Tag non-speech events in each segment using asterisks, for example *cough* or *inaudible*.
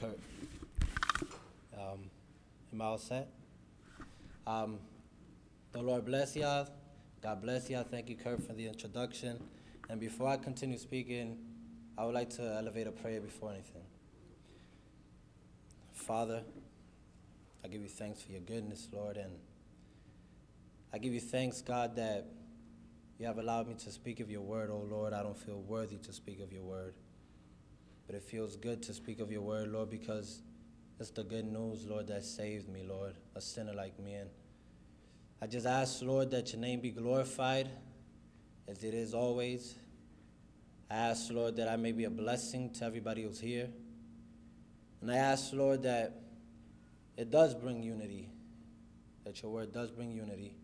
Kurt. Um, am I all set? Um, the Lord bless y'all. God bless y'all. Thank you, Kurt, for the introduction. And before I continue speaking, I would like to elevate a prayer before anything. Father, I give you thanks for your goodness, Lord, and I give you thanks, God, that you have allowed me to speak of your word, oh Lord. I don't feel worthy to speak of your word. But it feels good to speak of your word, Lord, because it's the good news, Lord, that saved me, Lord, a sinner like me. And I just ask, Lord, that your name be glorified as it is always. I ask, Lord, that I may be a blessing to everybody who's here. And I ask, Lord, that it does bring unity, that your word does bring unity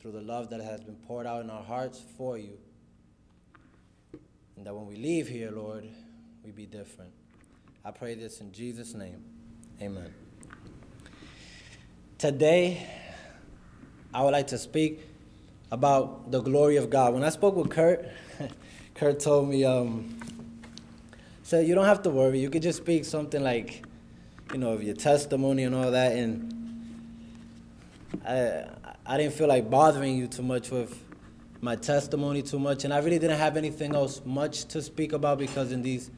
through the love that has been poured out in our hearts for you. And that when we leave here, Lord, we be different. I pray this in Jesus' name. Amen. Today, I would like to speak about the glory of God. When I spoke with Kurt, *laughs* Kurt told me, um, said, you don't have to worry. You could just speak something like, you know, of your testimony and all that. And I, I didn't feel like bothering you too much with my testimony too much. And I really didn't have anything else much to speak about because in these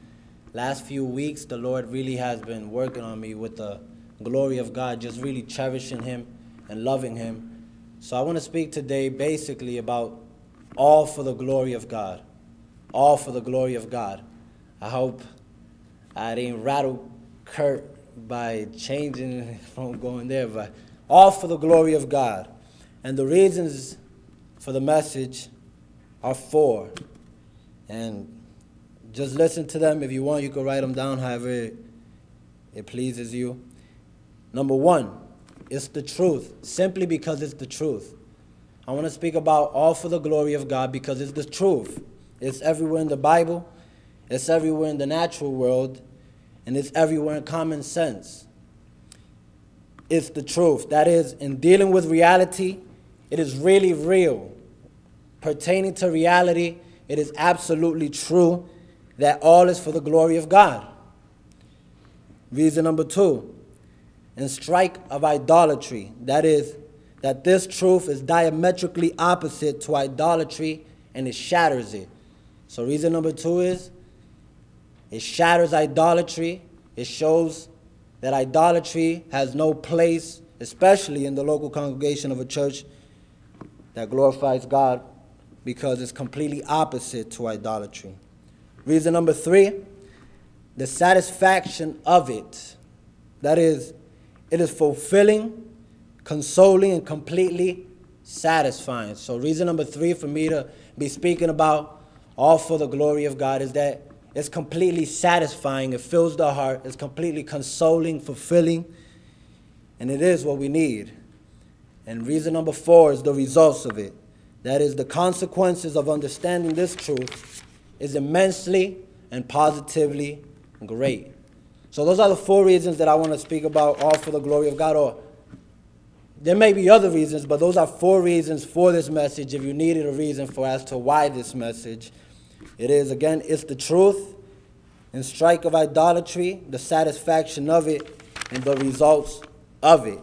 last few weeks, the Lord really has been working on me with the glory of God, just really cherishing Him and loving Him. So I want to speak today basically about all for the glory of God. All for the glory of God. I hope I didn't rattle Kurt by changing *laughs* from going there, but all for the glory of God. And the reasons for the message are four. And just listen to them. If you want, you can write them down however it, pleases you. Number one, it's the truth, simply because it's the truth. I want to speak about all for the glory of God because it's the truth. It's everywhere in the Bible, it's everywhere in the natural world, and it's everywhere in common sense. It's the truth. That is, in dealing with reality, it is really real. Pertaining to reality, it is absolutely true that all is for the glory of God. Reason number two, in strike of idolatry. That is, that this truth is diametrically opposite to idolatry and it shatters it. So, reason number two is it shatters idolatry. It shows that idolatry has no place, especially in the local congregation of a church that glorifies God, because it's completely opposite to idolatry. Reason number three, the satisfaction of it. That is, it is fulfilling, consoling, and completely satisfying. So, reason number three for me to be speaking about all for the glory of God is that it's completely satisfying, it fills the heart, it's completely consoling, fulfilling, and it is what we need. And reason number four is the results of it. That is, the consequences of understanding this truth is immensely and positively great. So, those are the four reasons that I want to speak about, all for the glory of God. Or there may be other reasons, but those are four reasons for this message. If you needed a reason for as to why this message, it is again, it's the truth, and strike of idolatry, the satisfaction of it, and the results of it.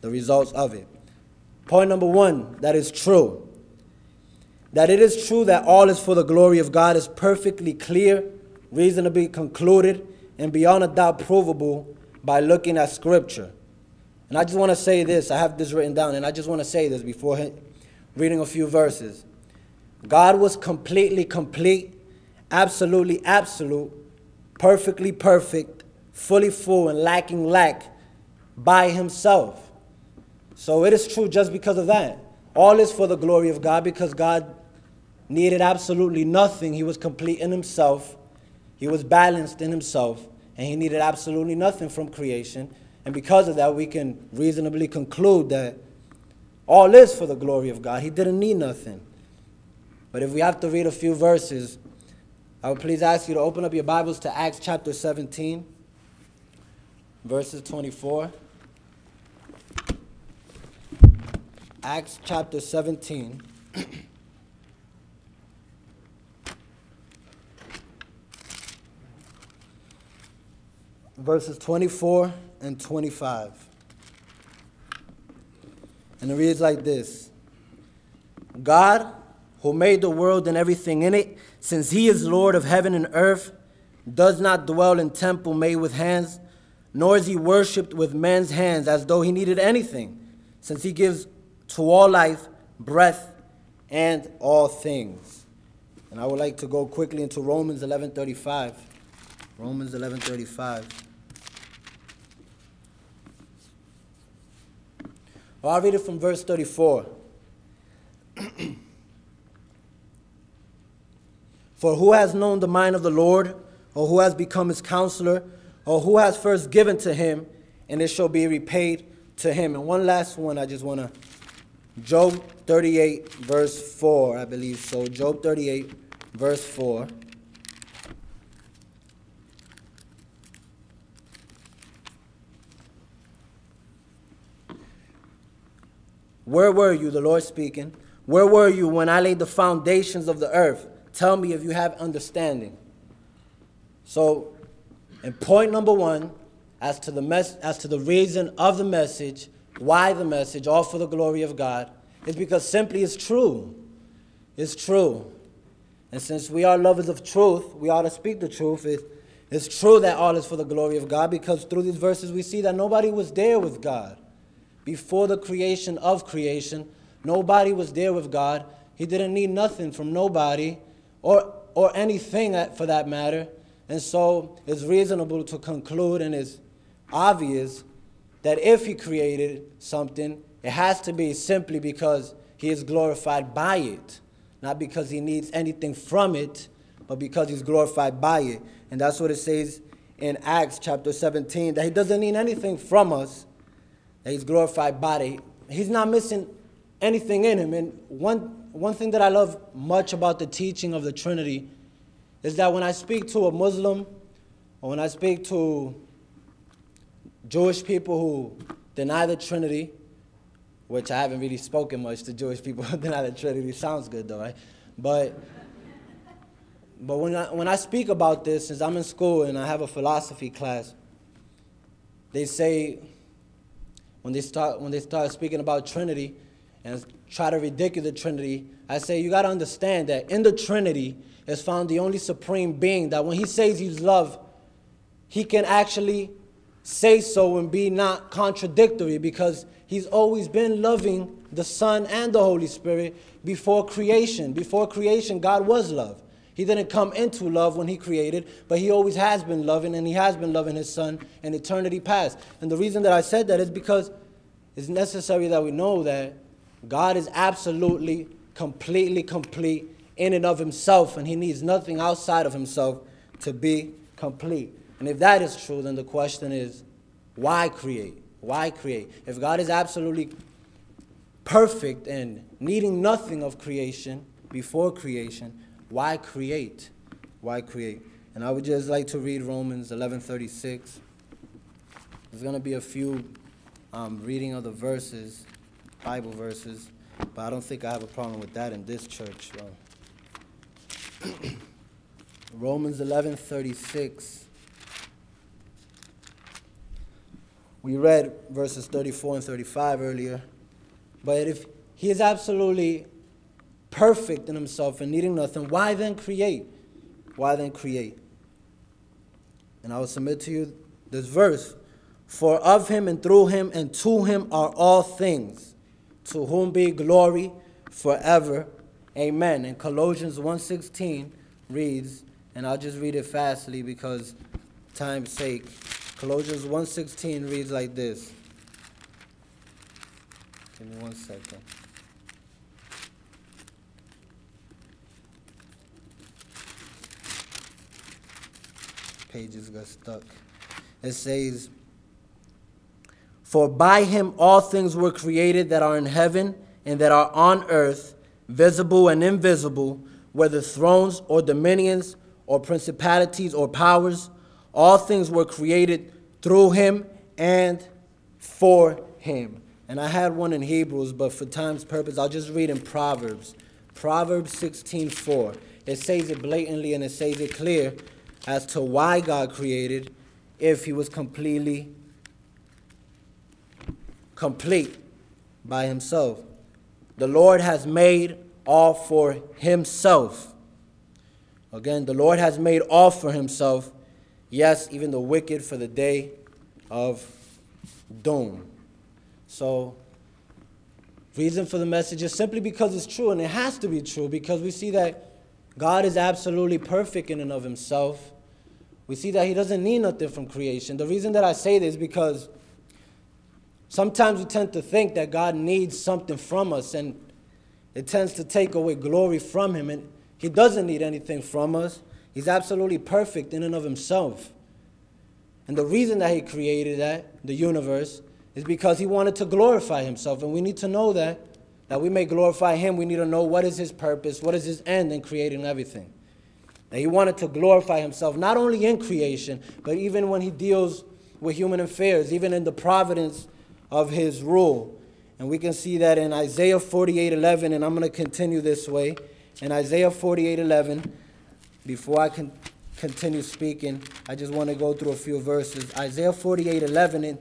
The results of it. Point number one that is true. That it is true that all is for the glory of God is perfectly clear, reasonably concluded, and beyond a doubt provable by looking at Scripture. And I just want to say this. I have this written down, and I just want to say this before reading a few verses. God was completely complete, absolutely absolute, perfectly perfect, fully full, and lacking lack by Himself. So it is true just because of that. All is for the glory of God because God needed absolutely nothing. He was complete in Himself, He was balanced in Himself, and He needed absolutely nothing from creation. And because of that, we can reasonably conclude that all is for the glory of God. He didn't need nothing. But if we have to read a few verses, I would please ask you to open up your Bibles to Acts chapter 17, verses 24. Acts chapter 17. *clears throat* verses 24 and 25. And it reads like this God, who made the world and everything in it, since he is Lord of heaven and earth, does not dwell in temple made with hands, nor is he worshipped with men's hands as though he needed anything, since he gives to all life, breath, and all things. And I would like to go quickly into Romans 11:35. Romans 11:35. Well, I'll read it from verse 34. *clears throat* For who has known the mind of the Lord, or who has become his counselor, or who has first given to him, and it shall be repaid to him. And one last one I just want to Job 38, verse 4, I believe so. Job 38, verse 4. Where were you, the Lord speaking? Where were you when I laid the foundations of the earth? Tell me if you have understanding. So, in point number one, as to the mess, as to the reason of the message, why the message, all for the glory of God, is because simply it's true. It's true. And since we are lovers of truth, we ought to speak the truth. It, it's true that all is for the glory of God because through these verses we see that nobody was there with God before the creation of creation. Nobody was there with God. He didn't need nothing from nobody or, or anything for that matter. And so it's reasonable to conclude and it's obvious that if He created something, it has to be simply because He is glorified by it, not because He needs anything from it, but because He's glorified by it. And that's what it says in Acts chapter 17 that He doesn't need anything from us that he's glorified body. He's not missing anything in him. And one, one thing that I love much about the teaching of the Trinity is that when I speak to a Muslim or when I speak to Jewish people who deny the Trinity, which I haven't really spoken much to Jewish people who *laughs* deny the Trinity, sounds good though, right? But but when I, when I speak about this, since I'm in school and I have a philosophy class, they say when they start when they start speaking about Trinity and try to ridicule the Trinity, I say you got to understand that in the Trinity is found the only supreme being that when he says he's love, he can actually say so and be not contradictory because he's always been loving the Son and the Holy Spirit before creation. Before creation, God was love. He didn't come into love when he created, but he always has been loving, and he has been loving his son in eternity past. And the reason that I said that is because it's necessary that we know that God is absolutely, completely complete in and of himself, and he needs nothing outside of himself to be complete. And if that is true, then the question is why create? Why create? If God is absolutely perfect and needing nothing of creation before creation, why create? Why create? And I would just like to read Romans 11:36. There's going to be a few um, reading of the verses, Bible verses, but I don't think I have a problem with that in this church. *clears throat* Romans 11:36. We read verses 34 and 35 earlier, but if he is absolutely perfect in himself and needing nothing, why then create? Why then create? And I will submit to you this verse For of him and through him and to him are all things, to whom be glory forever. Amen. And Colossians 1:16 reads, and I'll just read it fastly because time's sake. Colossians 1:16 reads like this. Give me one second. Pages got stuck. It says, For by him all things were created that are in heaven and that are on earth, visible and invisible, whether thrones or dominions or principalities or powers. All things were created through him and for him. And I had one in Hebrews, but for time's purpose, I'll just read in Proverbs. Proverbs 16:4. It says it blatantly and it says it clear as to why God created, if he was completely complete by himself. The Lord has made all for himself. Again, the Lord has made all for himself. Yes, even the wicked for the day of doom. So, reason for the message is simply because it's true, and it has to be true because we see that God is absolutely perfect in and of himself. We see that he doesn't need nothing from creation. The reason that I say this is because sometimes we tend to think that God needs something from us, and it tends to take away glory from him. And he doesn't need anything from us. He's absolutely perfect in and of himself. And the reason that he created that, the universe, is because he wanted to glorify himself. And we need to know that. That we may glorify him, we need to know what is his purpose, what is his end in creating everything. That he wanted to glorify himself, not only in creation, but even when he deals with human affairs, even in the providence of his rule. And we can see that in Isaiah 48 11, and I'm going to continue this way. In Isaiah 48 11, before I can continue speaking, I just want to go through a few verses. Isaiah 48 11,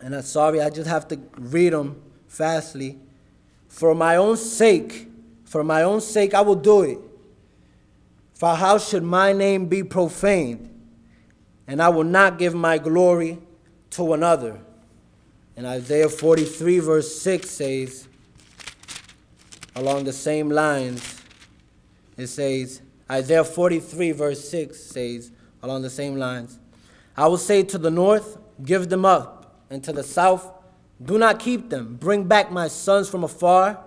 and I'm sorry, I just have to read them fastly. For my own sake, for my own sake, I will do it. For how should my name be profaned? And I will not give my glory to another. And Isaiah 43, verse 6 says, along the same lines, it says, Isaiah 43, verse 6 says, along the same lines, I will say to the north, Give them up, and to the south, Do not keep them. Bring back my sons from afar,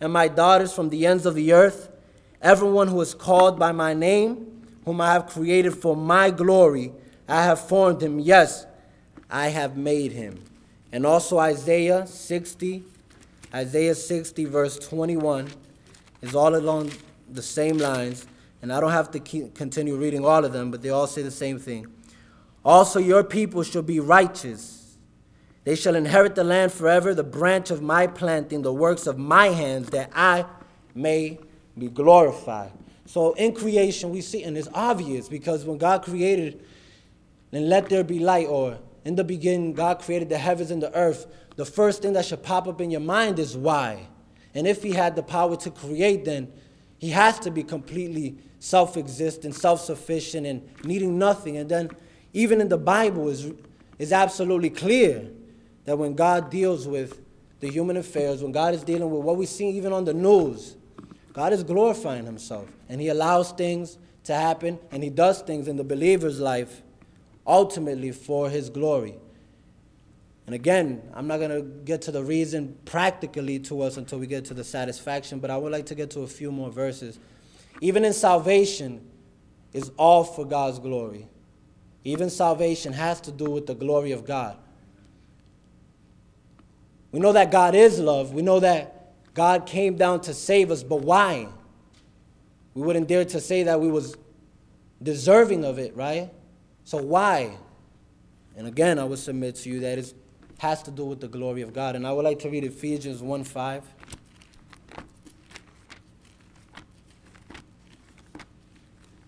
and my daughters from the ends of the earth. Everyone who is called by my name, whom I have created for my glory, I have formed him. Yes, I have made him. And also Isaiah 60, Isaiah 60, verse 21, is all along the same lines. And I don't have to continue reading all of them, but they all say the same thing. Also, your people shall be righteous. They shall inherit the land forever, the branch of my planting, the works of my hands, that I may be glorified. So in creation, we see, and it's obvious because when God created, then let there be light, or in the beginning, God created the heavens and the earth. The first thing that should pop up in your mind is why. And if He had the power to create, then He has to be completely self existent, self sufficient, and needing nothing. And then, even in the Bible, is, is absolutely clear that when God deals with the human affairs, when God is dealing with what we see even on the news, God is glorifying Himself. And He allows things to happen, and He does things in the believer's life ultimately for His glory. And again, I'm not going to get to the reason practically to us until we get to the satisfaction, but I would like to get to a few more verses even in salvation, is all for God's glory. Even salvation has to do with the glory of God. We know that God is love. We know that God came down to save us, but why? We wouldn't dare to say that we was deserving of it, right? So why? And again, I would submit to you that it has to do with the glory of God. And I would like to read Ephesians 1 5.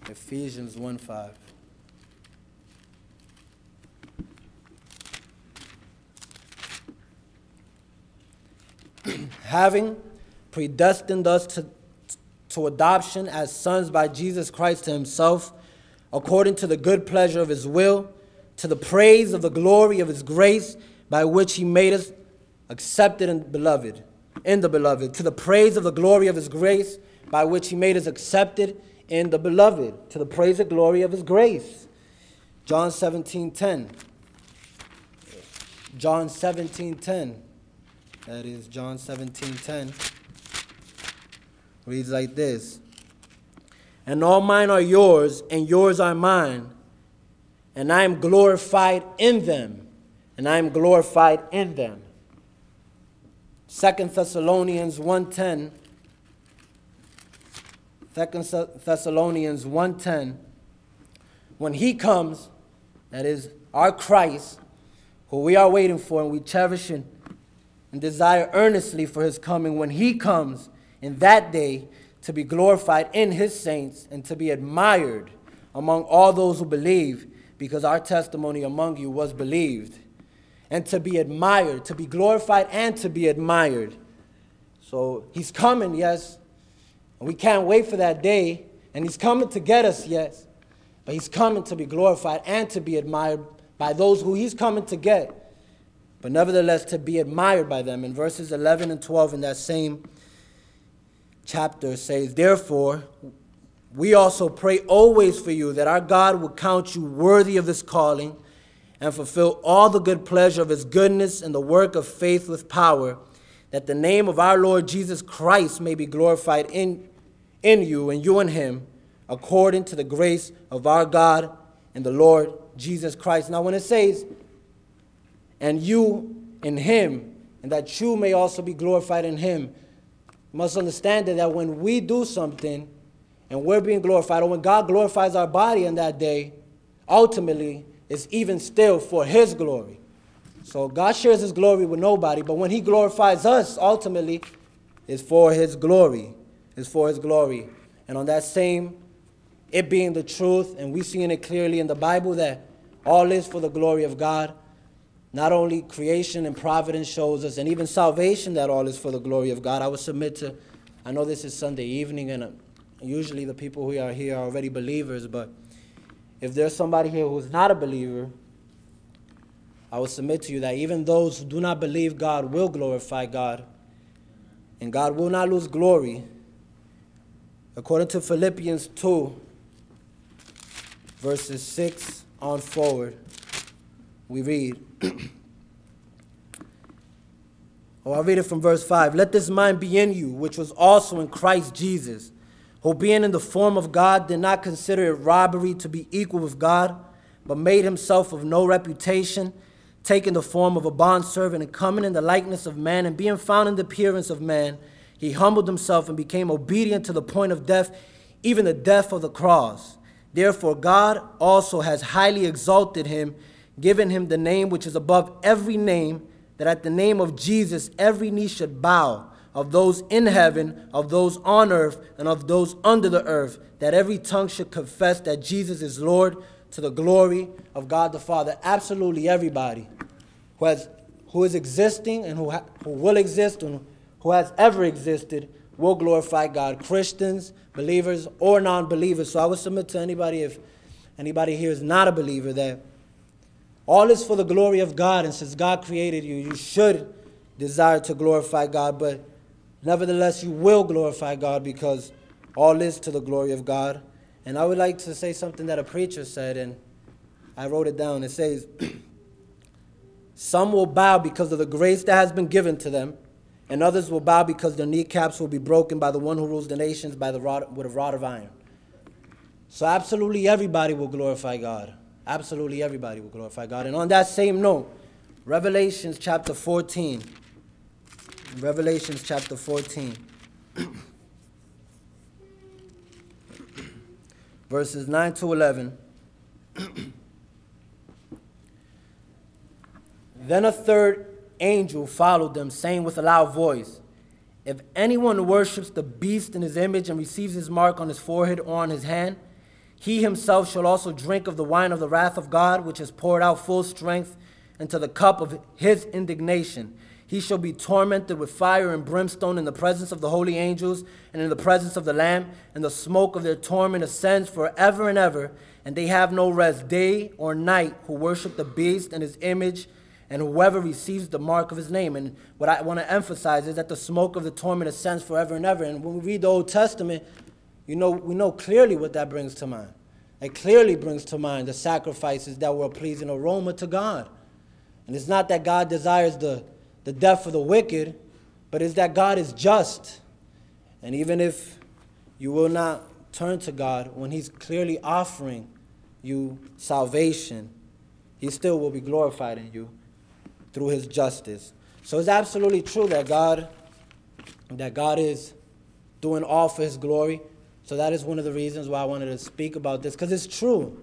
Ephesians 1 5. *clears throat* Having predestined us to, to adoption as sons by Jesus Christ to himself, according to the good pleasure of his will, to the praise of the glory of his grace, by which he made us accepted and beloved, in the beloved, to the praise of the glory of his grace, by which he made us accepted in the beloved to the praise and glory of his grace. John 17 10. John 17 10. That is John 17 10. Reads like this And all mine are yours, and yours are mine, and I am glorified in them, and I am glorified in them. Second Thessalonians 1:10 Second Thessalonians 1:10 when he comes that is our Christ who we are waiting for and we cherish and, and desire earnestly for his coming when he comes in that day to be glorified in his saints and to be admired among all those who believe because our testimony among you was believed, and to be admired, to be glorified, and to be admired. So he's coming, yes, and we can't wait for that day, and he's coming to get us, yes, but he's coming to be glorified and to be admired by those who he's coming to get but nevertheless to be admired by them. In verses 11 and 12 in that same chapter says, Therefore, we also pray always for you that our God will count you worthy of this calling and fulfill all the good pleasure of his goodness and the work of faith with power, that the name of our Lord Jesus Christ may be glorified in, in you and you in him, according to the grace of our God and the Lord Jesus Christ. Now, when it says, and you in him, and that you may also be glorified in him. You must understand that when we do something and we're being glorified, or when God glorifies our body in that day, ultimately it's even still for his glory. So God shares his glory with nobody, but when he glorifies us, ultimately, it's for his glory. It's for his glory. And on that same, it being the truth, and we seeing it clearly in the Bible that all is for the glory of God. Not only creation and providence shows us, and even salvation, that all is for the glory of God. I would submit to, I know this is Sunday evening, and uh, usually the people who are here are already believers, but if there's somebody here who's not a believer, I would submit to you that even those who do not believe God will glorify God, and God will not lose glory. According to Philippians 2, verses 6 on forward, we read, *clears throat* oh, I'll read it from verse 5. Let this mind be in you, which was also in Christ Jesus, who being in the form of God did not consider it robbery to be equal with God, but made himself of no reputation, taking the form of a bondservant and coming in the likeness of man, and being found in the appearance of man, he humbled himself and became obedient to the point of death, even the death of the cross. Therefore, God also has highly exalted him given him the name which is above every name, that at the name of Jesus every knee should bow, of those in heaven, of those on earth, and of those under the earth, that every tongue should confess that Jesus is Lord to the glory of God the Father. Absolutely everybody who, has, who is existing and who, ha, who will exist and who has ever existed will glorify God. Christians, believers, or non believers. So I would submit to anybody if anybody here is not a believer that all is for the glory of God, and since God created you, you should desire to glorify God, but nevertheless, you will glorify God because all is to the glory of God. And I would like to say something that a preacher said, and I wrote it down. It says, *clears throat* Some will bow because of the grace that has been given to them, and others will bow because their kneecaps will be broken by the one who rules the nations by the rod, with a rod of iron. So, absolutely everybody will glorify God. Absolutely everybody will glorify God. And on that same note, Revelations chapter 14. Revelations chapter 14. *clears throat* Verses 9 to 11. *clears throat* then a third angel followed them, saying with a loud voice, If anyone worships the beast in his image and receives his mark on his forehead or on his hand, he himself shall also drink of the wine of the wrath of God, which is poured out full strength into the cup of his indignation. He shall be tormented with fire and brimstone in the presence of the holy angels and in the presence of the Lamb, and the smoke of their torment ascends forever and ever. And they have no rest day or night who worship the beast and his image, and whoever receives the mark of his name. And what I want to emphasize is that the smoke of the torment ascends forever and ever. And when we read the Old Testament, you know, we know clearly what that brings to mind. It clearly brings to mind the sacrifices that were a pleasing aroma to God. And it's not that God desires the, the death of the wicked, but it's that God is just. And even if you will not turn to God when He's clearly offering you salvation, He still will be glorified in you through His justice. So it's absolutely true that God, that God is doing all for His glory. So that is one of the reasons why I wanted to speak about this, because it's true.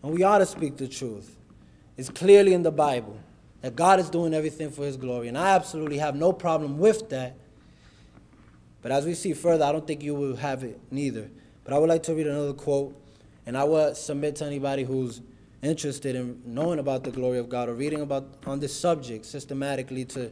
And we ought to speak the truth. It's clearly in the Bible that God is doing everything for His glory. And I absolutely have no problem with that. But as we see further, I don't think you will have it neither. But I would like to read another quote, and I would submit to anybody who's interested in knowing about the glory of God or reading about on this subject systematically to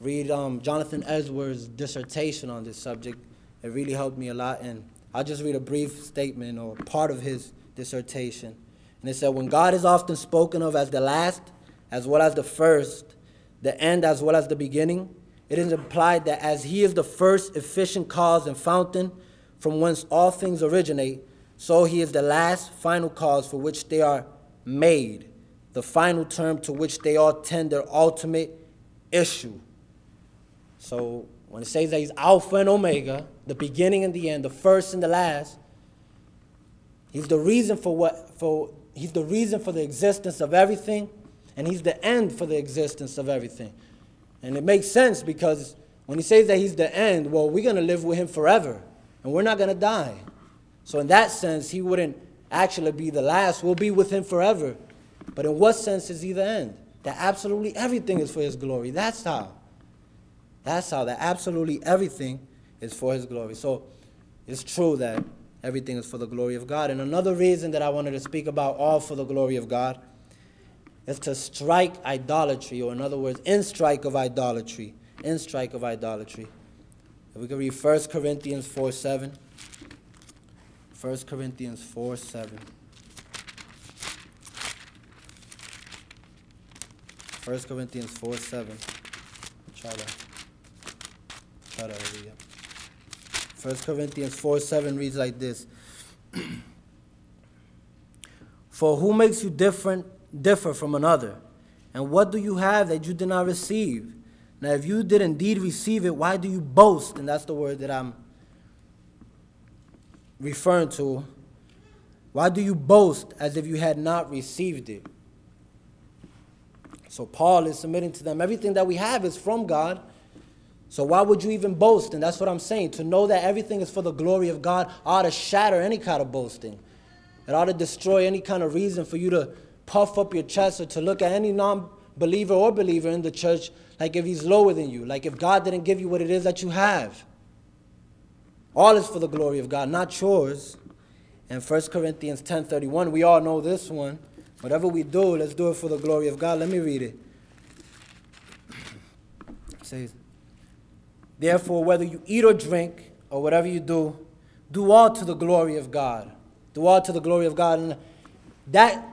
read um, Jonathan Edwards' dissertation on this subject. It really helped me a lot. And I'll just read a brief statement or part of his dissertation. And it said, When God is often spoken of as the last, as well as the first, the end as well as the beginning, it is implied that as He is the first efficient cause and fountain from whence all things originate, so He is the last final cause for which they are made, the final term to which they all tend their ultimate issue. So when it says that he's Alpha and Omega, the beginning and the end, the first and the last, he's the reason for what for he's the reason for the existence of everything, and he's the end for the existence of everything. And it makes sense because when he says that he's the end, well, we're gonna live with him forever, and we're not gonna die. So in that sense, he wouldn't actually be the last. We'll be with him forever. But in what sense is he the end? That absolutely everything is for his glory. That's how. That's how that absolutely everything is for his glory. So it's true that everything is for the glory of God. And another reason that I wanted to speak about all for the glory of God is to strike idolatry, or in other words, in strike of idolatry. In strike of idolatry. If we can read 1 Corinthians 4 7. 1 Corinthians 4 7. 1 Corinthians 4 7. Try to. 1 Corinthians 4 7 reads like this For who makes you different differ from another? And what do you have that you did not receive? Now, if you did indeed receive it, why do you boast? And that's the word that I'm referring to. Why do you boast as if you had not received it? So, Paul is submitting to them everything that we have is from God. So why would you even boast? And that's what I'm saying. To know that everything is for the glory of God ought to shatter any kind of boasting. It ought to destroy any kind of reason for you to puff up your chest or to look at any non-believer or believer in the church like if he's lower than you, like if God didn't give you what it is that you have. All is for the glory of God, not yours. And 1 Corinthians 10:31, we all know this one. Whatever we do, let's do it for the glory of God. Let me read it. It says, Therefore, whether you eat or drink or whatever you do, do all to the glory of God. Do all to the glory of God. And that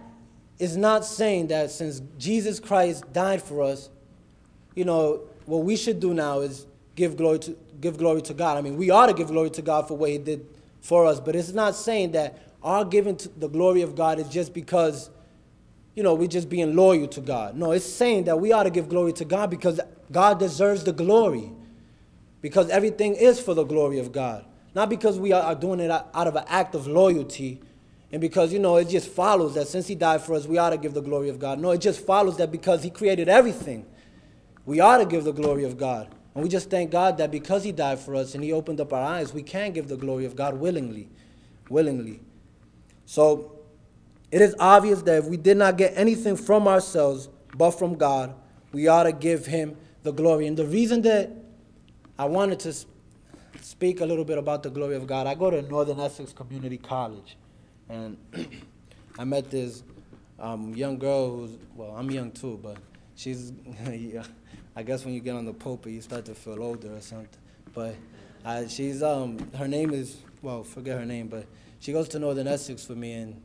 is not saying that since Jesus Christ died for us, you know, what we should do now is give glory to give glory to God. I mean, we ought to give glory to God for what He did for us, but it's not saying that our giving to the glory of God is just because, you know, we're just being loyal to God. No, it's saying that we ought to give glory to God because God deserves the glory because everything is for the glory of God. Not because we are doing it out of an act of loyalty and because, you know, it just follows that since He died for us, we ought to give the glory of God. No, it just follows that because He created everything, we ought to give the glory of God. And we just thank God that because He died for us and He opened up our eyes, we can give the glory of God willingly. Willingly. So, it is obvious that if we did not get anything from ourselves but from God, we ought to give Him the glory. And the reason that I wanted to speak a little bit about the glory of God. I go to Northern Essex Community College, and *clears throat* I met this um, young girl who's, well, I'm young too, but she's, *laughs* I guess when you get on the pulpit, you start to feel older or something. But uh, she's, um, her name is, well, forget her name, but she goes to Northern Essex for me, and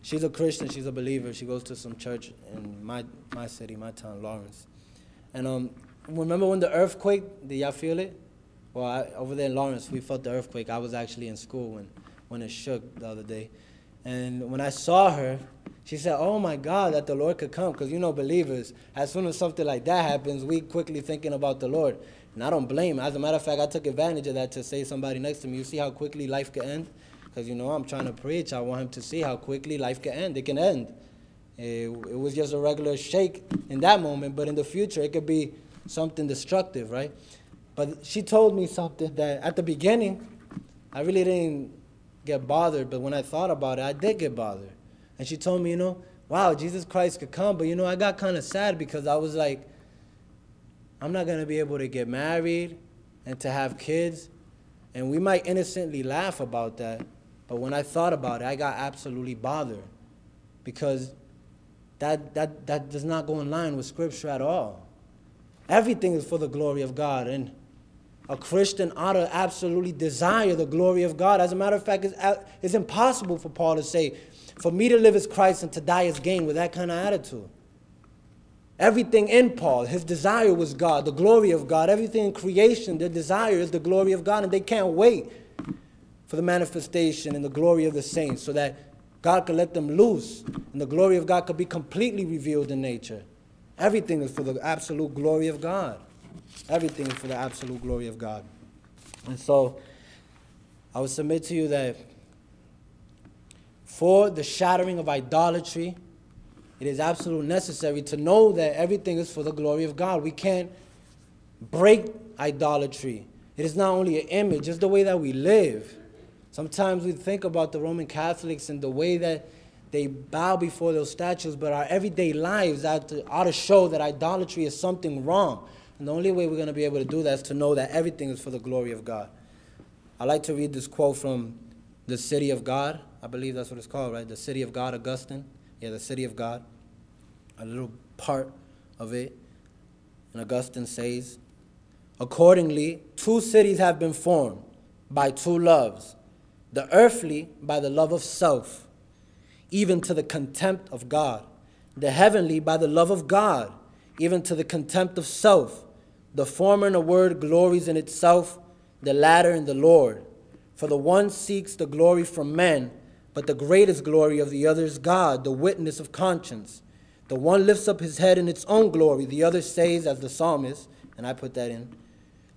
she's a Christian, she's a believer. She goes to some church in my, my city, my town, Lawrence. And um, remember when the earthquake, did y'all feel it? Well, I, over there in Lawrence, we felt the earthquake. I was actually in school when, when it shook the other day. And when I saw her, she said, Oh my God, that the Lord could come. Because you know, believers, as soon as something like that happens, we quickly thinking about the Lord. And I don't blame. As a matter of fact, I took advantage of that to say somebody next to me, You see how quickly life can end? Because you know, I'm trying to preach. I want him to see how quickly life can end. It can end. It, it was just a regular shake in that moment, but in the future, it could be something destructive, right? But she told me something that at the beginning, I really didn't get bothered, but when I thought about it, I did get bothered. And she told me, you know, wow, Jesus Christ could come, but you know, I got kind of sad because I was like, I'm not going to be able to get married and to have kids. And we might innocently laugh about that, but when I thought about it, I got absolutely bothered because that, that, that does not go in line with Scripture at all. Everything is for the glory of God. And a Christian ought to absolutely desire the glory of God. As a matter of fact, it's, uh, it's impossible for Paul to say, for me to live as Christ and to die as gain with that kind of attitude. Everything in Paul, his desire was God, the glory of God. Everything in creation, their desire is the glory of God, and they can't wait for the manifestation and the glory of the saints so that God could let them loose and the glory of God could be completely revealed in nature. Everything is for the absolute glory of God. Everything is for the absolute glory of God. And so I would submit to you that for the shattering of idolatry, it is absolutely necessary to know that everything is for the glory of God. We can't break idolatry. It is not only an image, it's the way that we live. Sometimes we think about the Roman Catholics and the way that they bow before those statues, but our everyday lives ought to, ought to show that idolatry is something wrong. And the only way we're going to be able to do that is to know that everything is for the glory of God. I like to read this quote from The City of God. I believe that's what it's called, right? The City of God, Augustine. Yeah, the City of God. A little part of it. And Augustine says, Accordingly, two cities have been formed by two loves the earthly by the love of self, even to the contempt of God, the heavenly by the love of God, even to the contempt of self. The former in a word glories in itself, the latter in the Lord. For the one seeks the glory from men, but the greatest glory of the other is God, the witness of conscience. The one lifts up his head in its own glory, the other says, as the psalmist, and I put that in,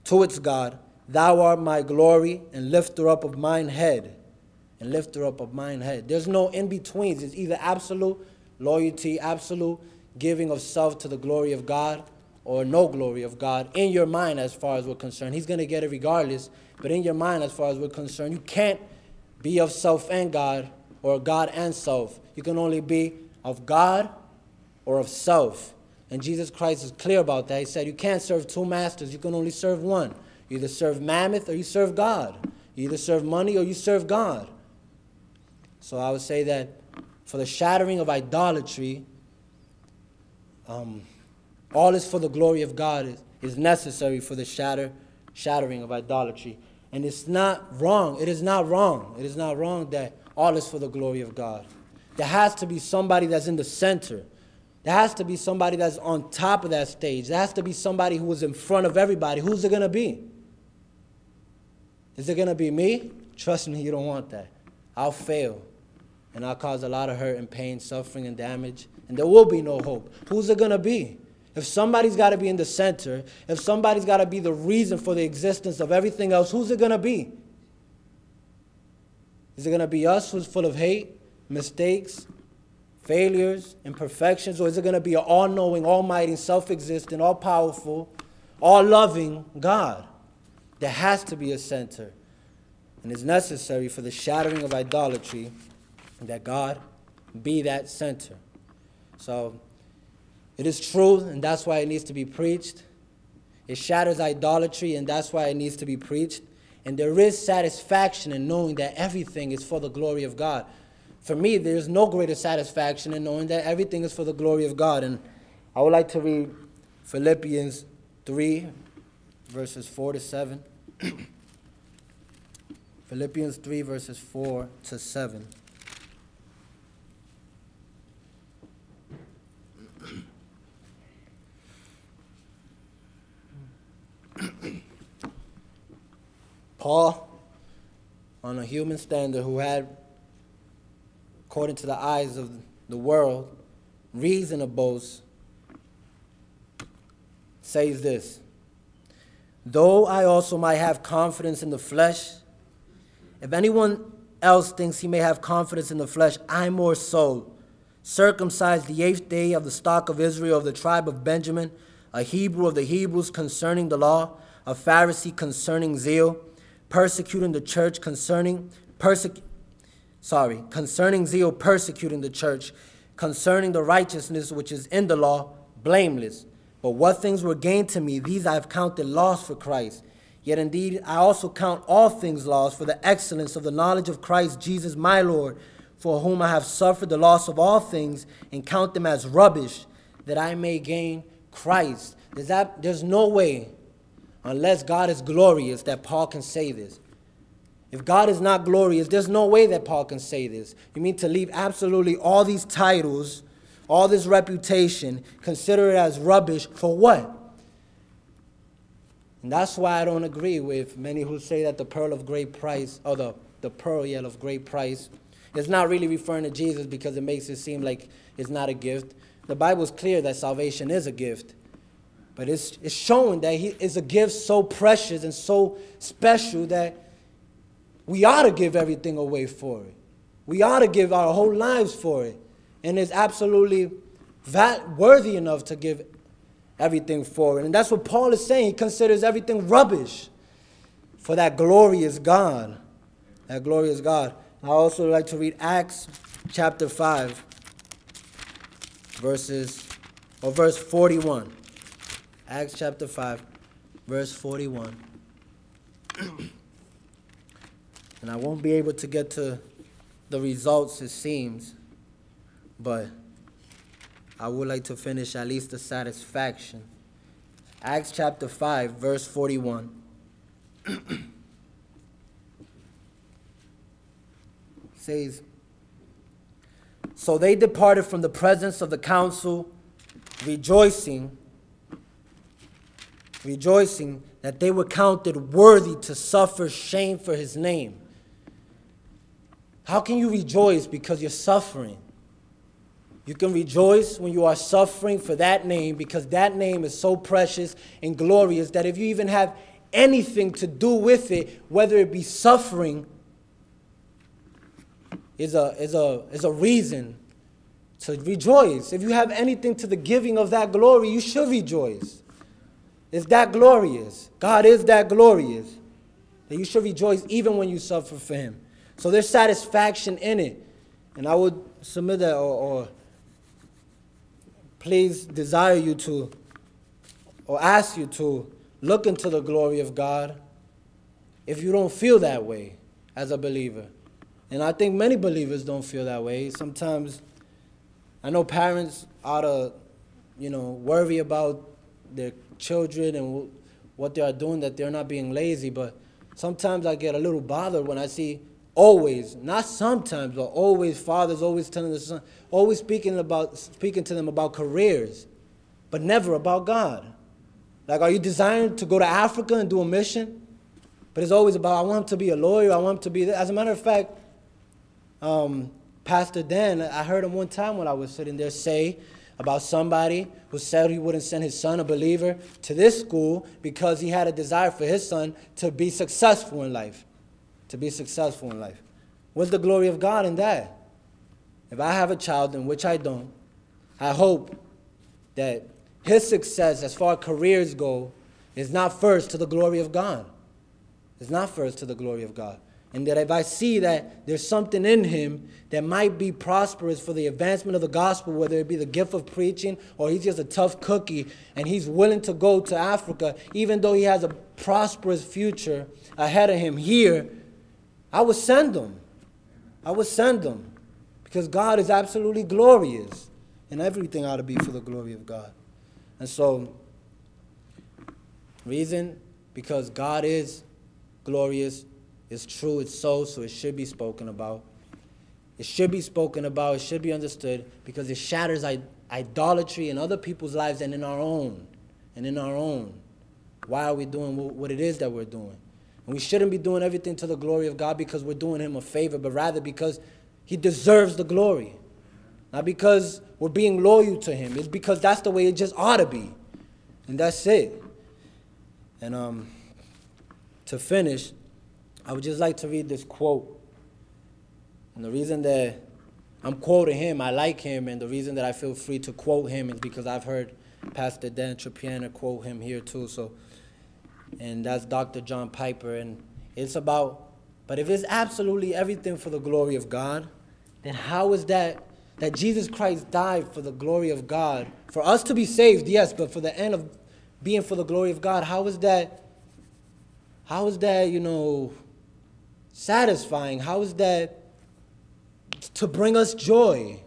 to its God, Thou art my glory and lifter up of mine head. And lifter up of mine head. There's no in betweens. It's either absolute loyalty, absolute giving of self to the glory of God, or no glory of God in your mind as far as we're concerned. He's going to get it regardless, but in your mind as far as we're concerned, you can't be of self and God or God and self. You can only be of God or of self. And Jesus Christ is clear about that. He said, You can't serve two masters, you can only serve one. You either serve mammon or you serve God. You either serve money or you serve God. So I would say that for the shattering of idolatry, um, all is for the glory of God is, is necessary for the shatter, shattering of idolatry. And it's not wrong. It is not wrong. It is not wrong that all is for the glory of God. There has to be somebody that's in the center. There has to be somebody that's on top of that stage. There has to be somebody who is in front of everybody. Who's it going to be? Is it going to be me? Trust me, you don't want that. I'll fail. And I'll cause a lot of hurt and pain, suffering and damage. And there will be no hope. Who's it to be? If somebody's got to be in the center, if somebody's got to be the reason for the existence of everything else, who's it to be? Is it to be us who's full of hate, mistakes, failures, imperfections? Or is it to be an all knowing, almighty, self existent, all powerful, all loving God? There has to be a center. And it's necessary for the shattering of idolatry that God be that center. So it is true, and that's why it needs to be preached. It shatters idolatry, and that's why it needs to be preached. And there is satisfaction in knowing that everything is for the glory of God. For me, there's no greater satisfaction in knowing that everything is for the glory of God. And I would like to read Philippians 3, verses 4 to 7. *clears throat* Philippians 3, verses 4 to 7. Paul, on a human standard, who had, according to the eyes of the world, reason to boast, says this Though I also might have confidence in the flesh, if anyone else thinks he may have confidence in the flesh, I more so. Circumcised the eighth day of the stock of Israel, of the tribe of Benjamin, a Hebrew of the Hebrews concerning the law, a Pharisee concerning zeal, persecuting the church concerning persec- sorry, concerning zeal persecuting the church, concerning the righteousness which is in the law, blameless. But what things were gained to me, these I have counted loss for Christ. Yet indeed I also count all things lost for the excellence of the knowledge of Christ Jesus my Lord, for whom I have suffered the loss of all things and count them as rubbish, that I may gain Christ. There's, that, there's no way, unless God is glorious, that Paul can say this. If God is not glorious, there's no way that Paul can say this. You mean to leave absolutely all these titles, all this reputation, consider it as rubbish for what? And that's why I don't agree with many who say that the pearl of great price, or the, the pearl yet of great price, is not really referring to Jesus because it makes it seem like it's not a gift. The Bible's clear that salvation is a gift. But it's, it's showing that he is a gift so precious and so special that we ought to give everything away for it. We ought to give our whole lives for it. And it's absolutely that worthy enough to give everything for it. And that's what Paul is saying. He considers everything rubbish for that glorious God. That glorious God. I also like to read Acts chapter 5, verses, or verse 41. Acts chapter 5, verse 41. And I won't be able to get to the results, it seems, but I would like to finish at least the satisfaction. Acts chapter 5, verse 41. says, So they departed from the presence of the council, rejoicing, rejoicing that they were counted worthy to suffer shame for his name. How can you rejoice because you're suffering? You can rejoice when you are suffering for that name because that name is so precious and glorious that if you even have anything to do with it, whether it be suffering, is a, is a, is a reason to rejoice. If you have anything to the giving of that glory, you should rejoice. It's that glorious. God is that glorious. That you should rejoice even when you suffer for Him. So there's satisfaction in it. And I would submit that or, or please desire you to or ask you to look into the glory of God if you don't feel that way as a believer. And I think many believers don't feel that way. Sometimes I know parents ought to, you know, worry about their children and what they are doing, that they're not being lazy. But sometimes I get a little bothered when I see always, not sometimes, but always, fathers always telling the son, always speaking about speaking to them about careers, but never about God. Like, are you desiring to go to Africa and do a mission? But it's always about I want him to be a lawyer. I want him to be. As a matter of fact, um, Pastor Dan, I heard him one time when I was sitting there say about somebody who said he wouldn't send his son, a believer, to this school because he had a desire for his son to be successful in life to be successful in life. What's the glory of God in that? If I have a child, in which I don't, I hope that his success as far as careers go is not first to the glory of God. It's not first to the glory of God. And that if I see that there's something in him that might be prosperous for the advancement of the gospel, whether it be the gift of preaching or he's just a tough cookie and he's willing to go to Africa, even though he has a prosperous future ahead of him here, I would send them. I would send them. Because God is absolutely glorious. And everything ought to be for the glory of God. And so, reason, because God is glorious, it's true, it's so, so it should be spoken about. It should be spoken about, it should be understood, because it shatters idolatry in other people's lives and in our own. And in our own. Why are we doing what it is that we're doing? And we shouldn't be doing everything to the glory of God because we're doing Him a favor, but rather because He deserves the glory. Not because we're being loyal to Him. It's because that's the way it just ought to be. And that's it. And um, to finish, I would just like to read this quote. And the reason that I'm quoting him, I like him, and the reason that I feel free to quote him is because I've heard Pastor Dan Trapiana quote him here too. So and that's Dr. John Piper. And it's about, but if it's absolutely everything for the glory of God, then how is that that Jesus Christ died for the glory of God? For us to be saved, yes, but for the end of being for the glory of God, how is that, how is that, you know, satisfying? How is that to bring us joy.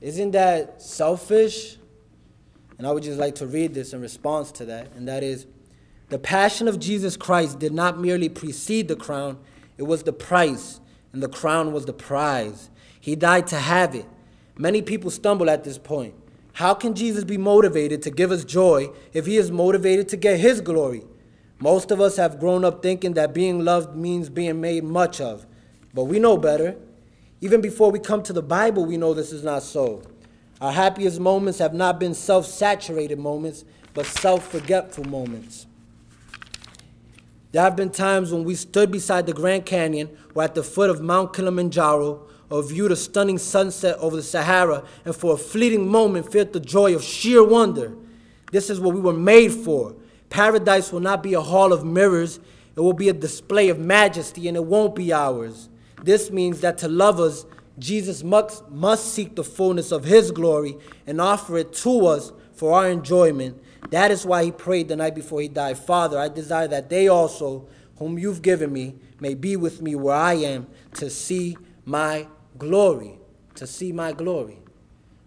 Isn't that selfish? And I would just like to read this in response to that, and that is the passion of Jesus Christ did not merely precede the crown, it was the price, and the crown was the prize. He died to have it. Many people stumble at this point. How can Jesus be motivated to give us joy if he is motivated to get his glory? Most of us have grown up thinking that being loved means being made much of, but we know better. Even before we come to the Bible, we know this is not so. Our happiest moments have not been self saturated moments, but self forgetful moments. There have been times when we stood beside the Grand Canyon or at the foot of Mount Kilimanjaro or viewed a stunning sunset over the Sahara and for a fleeting moment felt the joy of sheer wonder. This is what we were made for. Paradise will not be a hall of mirrors, it will be a display of majesty and it won't be ours. This means that to love us, Jesus must, must seek the fullness of his glory and offer it to us for our enjoyment. That is why he prayed the night before he died Father, I desire that they also, whom you've given me, may be with me where I am to see my glory, to see my glory.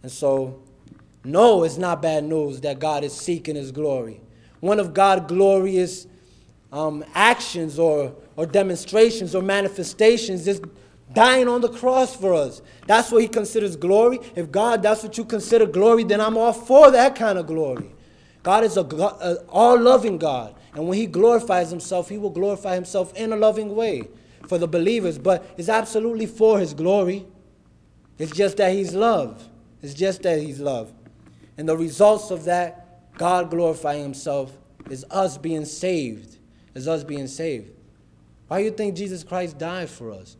And so, no, it's not bad news that God is seeking his glory. One of God's glorious um, actions or, or demonstrations or manifestations is dying on the cross for us. That's what he considers glory. If God, that's what you consider glory, then I'm all for that kind of glory. God is a, a all loving God. And when he glorifies himself, he will glorify himself in a loving way for the believers, but it's absolutely for his glory. It's just that he's love. It's just that he's love. And the results of that, God glorifying himself, is us being saved. Is us being saved. Why do you think Jesus Christ died for us?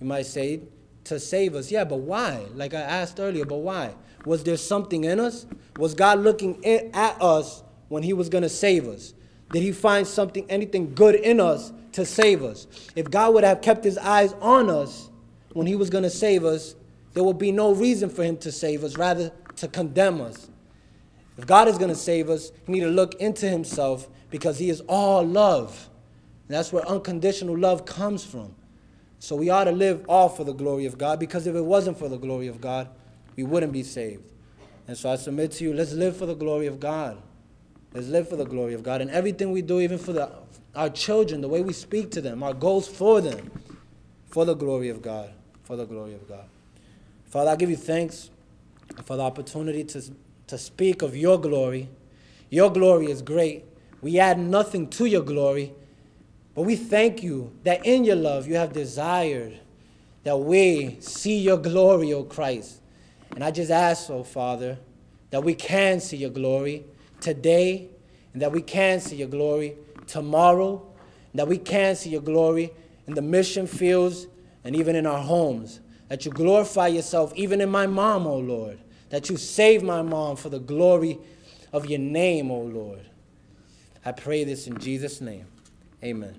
You might say, to save us. Yeah, but why? Like I asked earlier, but why? Was there something in us? Was God looking at us when he was going to save us? Did he find something, anything good in us to save us. If God would have kept his eyes on us when he was going to save us, there would be no reason for him to save us, rather to condemn us. If God is going to save us, he need to look into himself because he is all love. And that's where unconditional love comes from. So we ought to live all for the glory of God because if it wasn't for the glory of God, we wouldn't be saved. And so I submit to you, let's live for the glory of God. Let's live for the glory of God. And everything we do, even for the our children, the way we speak to them, our goals for them, for the glory of God. For the glory of God. Father, I give you thanks for the opportunity to, to speak of your glory. Your glory is great. We add nothing to your glory, but we thank you that in your love you have desired that we see your glory, O Christ. And I just ask, oh Father, that we can see your glory today and that we can see your glory tomorrow, and that we can see your glory in the mission fields and even in our homes. That you glorify yourself even in my mom, O Lord. That you save my mom for the glory of your name, O oh Lord. I pray this in Jesus' name. Amen.